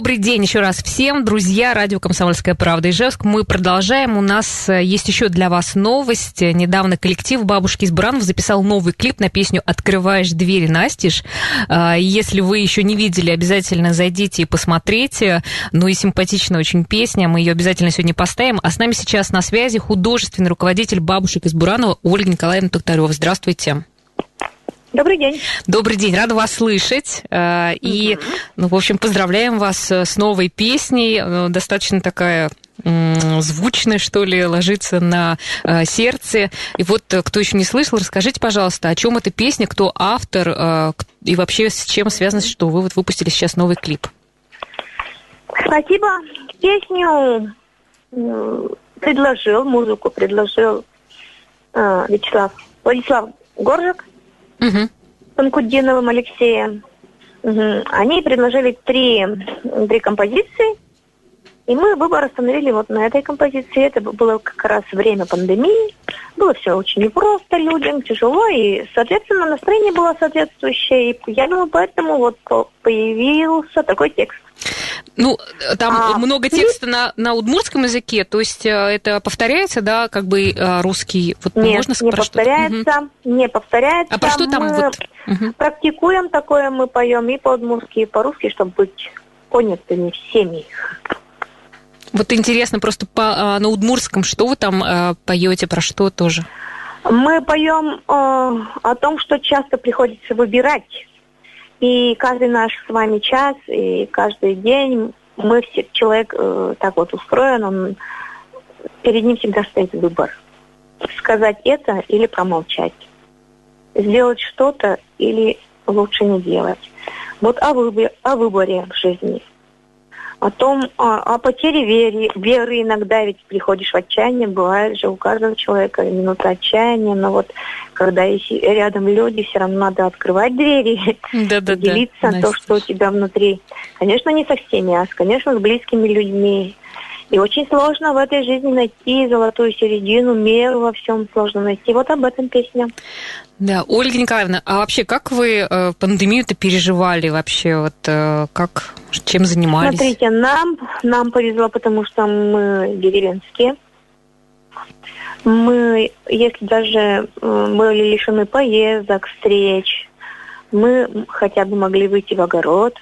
Добрый день еще раз всем, друзья, радио «Комсомольская правда» Ижевск. Мы продолжаем. У нас э, есть еще для вас новость. Недавно коллектив «Бабушки из Буранов» записал новый клип на песню «Открываешь двери, Настиж». А, если вы еще не видели, обязательно зайдите и посмотрите. Ну и симпатичная очень песня. Мы ее обязательно сегодня поставим. А с нами сейчас на связи художественный руководитель «Бабушек из Буранова» Ольга Николаевна Токтарева. Здравствуйте. Добрый день. Добрый день, рада вас слышать. Э, и, ну, в общем, поздравляем вас э, с новой песней. Э, достаточно такая звучная, что ли, ложится на сердце. И вот, кто еще не слышал, расскажите, пожалуйста, о чем эта песня, кто автор и вообще с чем связано, что вы вот выпустили сейчас новый клип. Спасибо. Песню предложил, музыку предложил Вячеслав, Владислав Горжик угу. Панкудиновым Алексеем. Угу. Они предложили три, три композиции, и мы выбор остановили вот на этой композиции. Это было как раз время пандемии. Было все очень непросто людям, тяжело, и, соответственно, настроение было соответствующее. И я думаю, поэтому вот появился такой текст. Ну, там а, много текста на, на удмуртском языке, то есть э, это повторяется, да, как бы э, русский? Вот Нет, можно не повторяется, угу. не повторяется. А про что там мы вот? Угу. Практикуем такое, мы поем и по-удмуртски, и по-русски, чтобы быть понятыми всеми. Вот интересно просто по, а, на удмуртском, что вы там а, поете, про что тоже? Мы поем э, о том, что часто приходится выбирать и каждый наш с вами час, и каждый день мы все, человек э, так вот устроен, он, перед ним всегда стоит выбор. Сказать это или промолчать. Сделать что-то или лучше не делать. Вот о выборе, о выборе в жизни о том, о, о потере веры, веры иногда ведь приходишь в отчаяние, бывает же у каждого человека минута отчаяния, но вот когда есть рядом люди, все равно надо открывать двери, да, да, делиться да, то, что у тебя внутри. Конечно, не со всеми, а, конечно, с близкими людьми. И очень сложно в этой жизни найти золотую середину, меру во всем сложно найти. Вот об этом песня. Да, Ольга Николаевна, а вообще как вы э, пандемию-то переживали вообще? Вот э, как, чем занимались? Смотрите, нам, нам повезло, потому что мы деревенские. Мы, если даже э, были лишены поездок, встреч, мы хотя бы могли выйти в огород.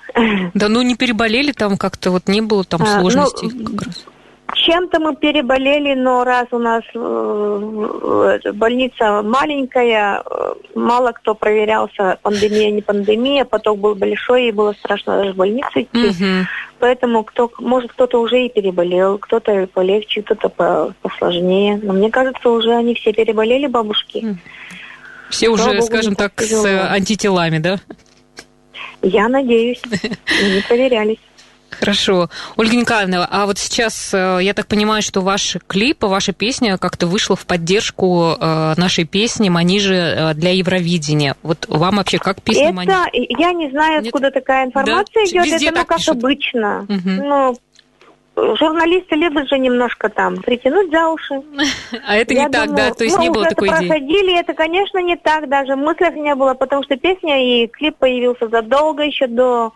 Да ну не переболели там как-то, вот не было там а, сложностей ну, как раз? Чем-то мы переболели, но раз у нас э, больница маленькая, э, мало кто проверялся, пандемия, не пандемия, поток был большой, и было страшно даже в больницу идти. Угу. Поэтому кто, может кто-то уже и переболел, кто-то полегче, кто-то посложнее. Но мне кажется, уже они все переболели, бабушки. Все уже, Богу, скажем так, с антителами, да? Я надеюсь, не проверялись. Хорошо. Ольга Николаевна, а вот сейчас, э, я так понимаю, что ваши клипы, ваша песня как-то вышла в поддержку э, нашей песни «Манижи» э, для Евровидения. Вот вам вообще как песня Это, я не знаю, откуда Нет? такая информация да? идет, Везде это ну, как пишут. обычно. Угу. Ну, журналисты любят же немножко там притянуть за уши. А это не так, да? То есть ну, не было такой идеи? проходили, это, конечно, не так, даже в мыслях не было, потому что песня и клип появился задолго еще до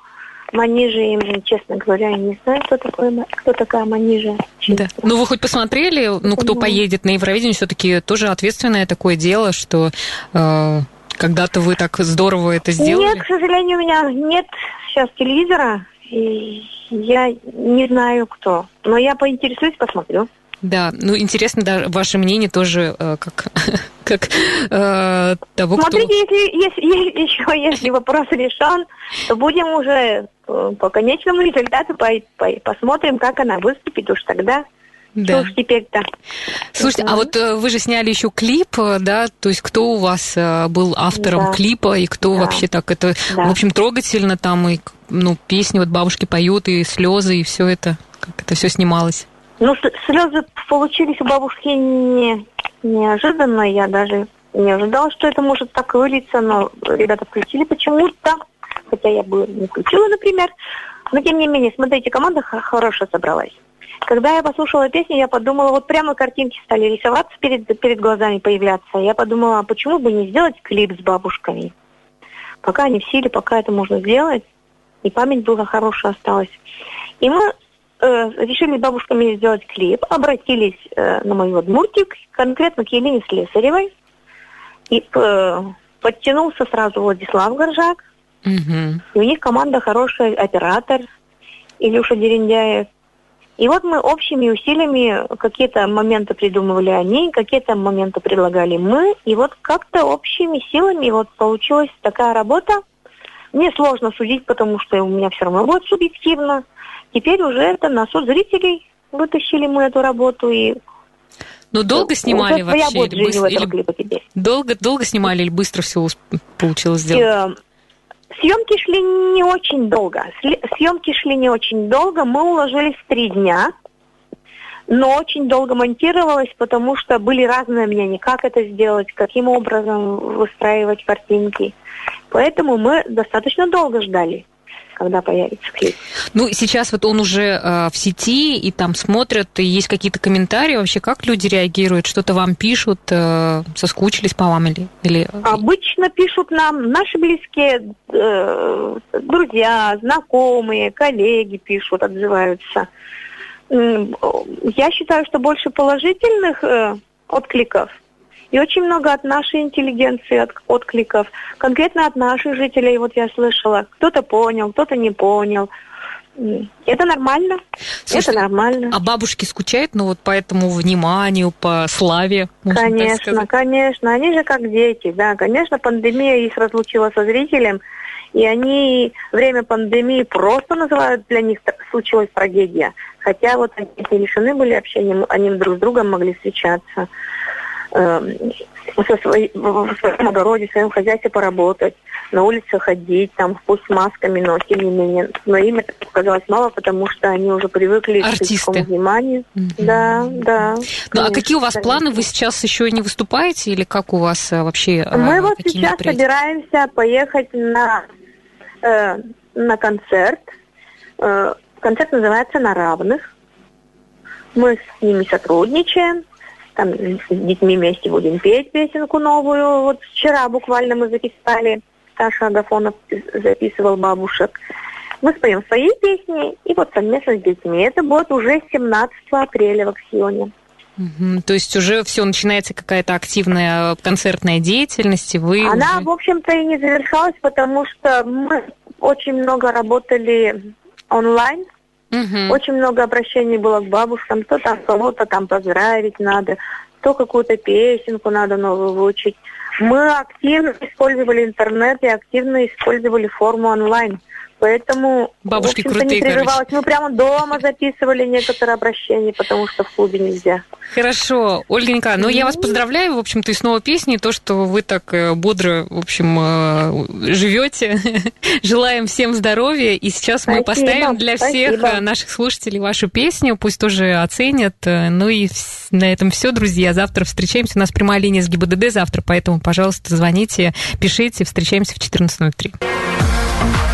Манижа, им, честно говоря, я не знаю, кто, такой, кто такая Манижа. Да. Ну, вы хоть посмотрели, ну, кто поедет на Евровидение, все-таки тоже ответственное такое дело, что э, когда-то вы так здорово это сделали? Нет, к сожалению, у меня нет сейчас телевизора, и я не знаю, кто. Но я поинтересуюсь, посмотрю. Да, ну интересно да, ваше мнение тоже э, как, как э, того, Смотрите, кто... если, если, еще если вопрос решен, то будем уже э, по конечному результату по, по, посмотрим, как она выступит уж тогда. Да. Что уж теперь-то. Слушайте, а вот э, вы же сняли еще клип, э, да? То есть кто у вас был автором да. клипа и кто да. вообще так это, да. в общем, трогательно там и ну песни вот бабушки поют и слезы и все это, как это все снималось? Ну, слезы получились у бабушки не, неожиданно. Я даже не ожидала, что это может так вылиться, но ребята включили почему-то, хотя я бы не включила, например. Но тем не менее, смотрите, команда хорошо собралась. Когда я послушала песню, я подумала, вот прямо картинки стали рисоваться перед, перед глазами появляться. Я подумала, а почему бы не сделать клип с бабушками? Пока они в силе, пока это можно сделать, и память была хорошая осталась. И мы э, решили бабушками сделать клип, обратились э, на мою Адмуртик, конкретно к Елене Слесаревой. И э, подтянулся сразу Владислав Горжак. Угу. И у них команда хорошая, оператор Илюша Дерендяев. И вот мы общими усилиями какие-то моменты придумывали они, какие-то моменты предлагали мы. И вот как-то общими силами вот получилась такая работа. Мне сложно судить, потому что у меня все равно будет субъективно. Теперь уже это на суд зрителей вытащили мы эту работу и ну, долго снимали вот вообще? Или, быстро, или... Долго, долго снимали или быстро все получилось сделать? Э, съемки шли не очень долго. Съемки шли не очень долго. Мы уложились в три дня. Но очень долго монтировалось, потому что были разные мнения, как это сделать, каким образом выстраивать картинки. Поэтому мы достаточно долго ждали когда появится клип. Ну, сейчас вот он уже э, в сети, и там смотрят, и есть какие-то комментарии вообще, как люди реагируют, что-то вам пишут, э, соскучились по вам или, или... Обычно пишут нам наши близкие, э, друзья, знакомые, коллеги пишут, отзываются. Я считаю, что больше положительных э, откликов и очень много от нашей интеллигенции от, откликов, конкретно от наших жителей, вот я слышала, кто-то понял, кто-то не понял. Это нормально. Слушайте, это нормально. А бабушки скучают, ну вот по этому вниманию, по славе? Конечно, конечно. Они же как дети, да. Конечно, пандемия их разлучила со зрителем, и они время пандемии просто называют для них случилась трагедия. Хотя вот они лишены были общения, они друг с другом могли встречаться э, со своей, в своем огороде, в своем хозяйстве поработать, на улице ходить, там, пусть с масками, но тем не менее. Но им это показалось мало, потому что они уже привыкли Артисты. к вниманию. Mm-hmm. Да, да. Ну, конечно, а какие у вас планы? Вы сейчас еще не выступаете или как у вас э, вообще Мы вот сейчас собираемся поехать на, э, на концерт. Э, концерт называется «На равных». Мы с ними сотрудничаем там с детьми вместе будем петь песенку новую. Вот вчера буквально мы записали, Саша Агафонов записывал бабушек. Мы споем свои песни и вот совместно с детьми. Это будет уже 17 апреля в Аксионе. Угу. То есть уже все начинается какая-то активная концертная деятельность, и вы Она, уже... в общем-то, и не завершалась, потому что мы очень много работали онлайн, Угу. Очень много обращений было к бабушкам, то там кого-то там поздравить надо, то какую-то песенку надо новую выучить. Мы активно использовали интернет и активно использовали форму онлайн. Поэтому, Бабушки в крутые, не прерывалось. Короче. Мы прямо дома записывали некоторые обращения, потому что в клубе нельзя. Хорошо. Ольгенька, ну я вас поздравляю, в общем-то, и снова песни, то, что вы так э, бодро, в общем, э, живете. Желаем всем здоровья. И сейчас мы поставим для всех спасибо. наших слушателей вашу песню, пусть тоже оценят. Ну и на этом все, друзья. Завтра встречаемся. У нас прямая линия с ГИБДД завтра, поэтому, пожалуйста, звоните, пишите. Встречаемся в 14.03.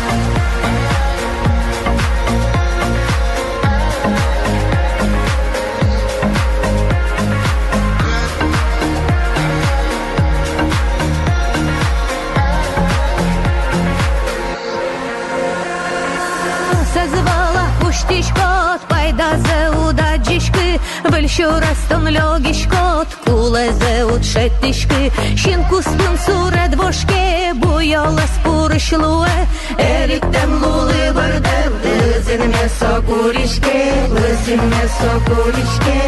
Вельщурастон льогішкот, кулезе у четишки, Щінку спин суре двошке, буйола спуришлуе, Еріктем лули вердем, лизин м'ясо курішке, лизин м'ясо курішке,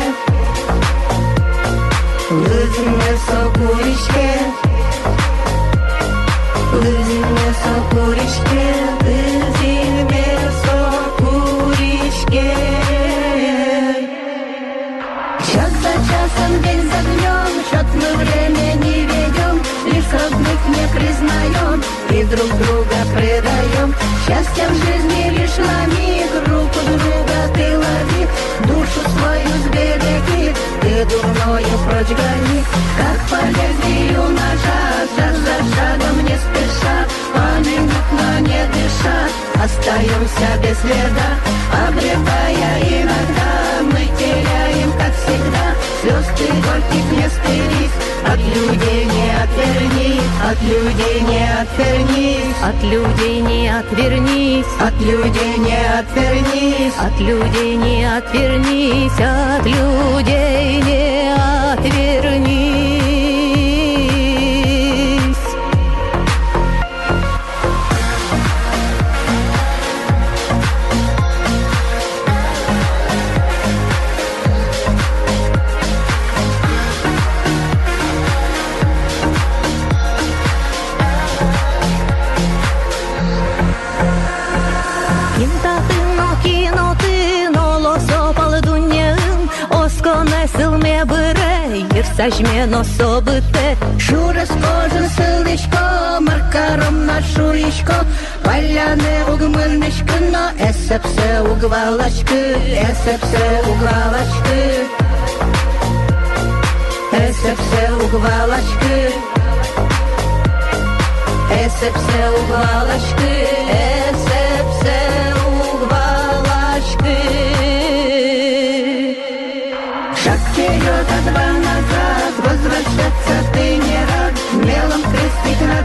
и друг друга предаем. Счастье в жизни лишь ломи, руку друга ты лови, душу свою сбереги, ты дурное прочь гони, как по лезвию ножа, шаг за шагом не спеша, поминутно не дыша, остаемся без следа, обретая иногда, людей не отвернись, От людей не отвернись, от людей не отвернись, от людей не отвернись, от людей не быре, ерсажмен особыте Шура скожен сылышко, маркаром на шуишко, Поляны угмыльнышко, но эсепсе угвалачкы, эсепсе угвалачкы. Эсепсе угвалачкы, эсепсе угвалачкы,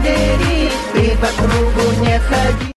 истерить, ты по кругу не ходи.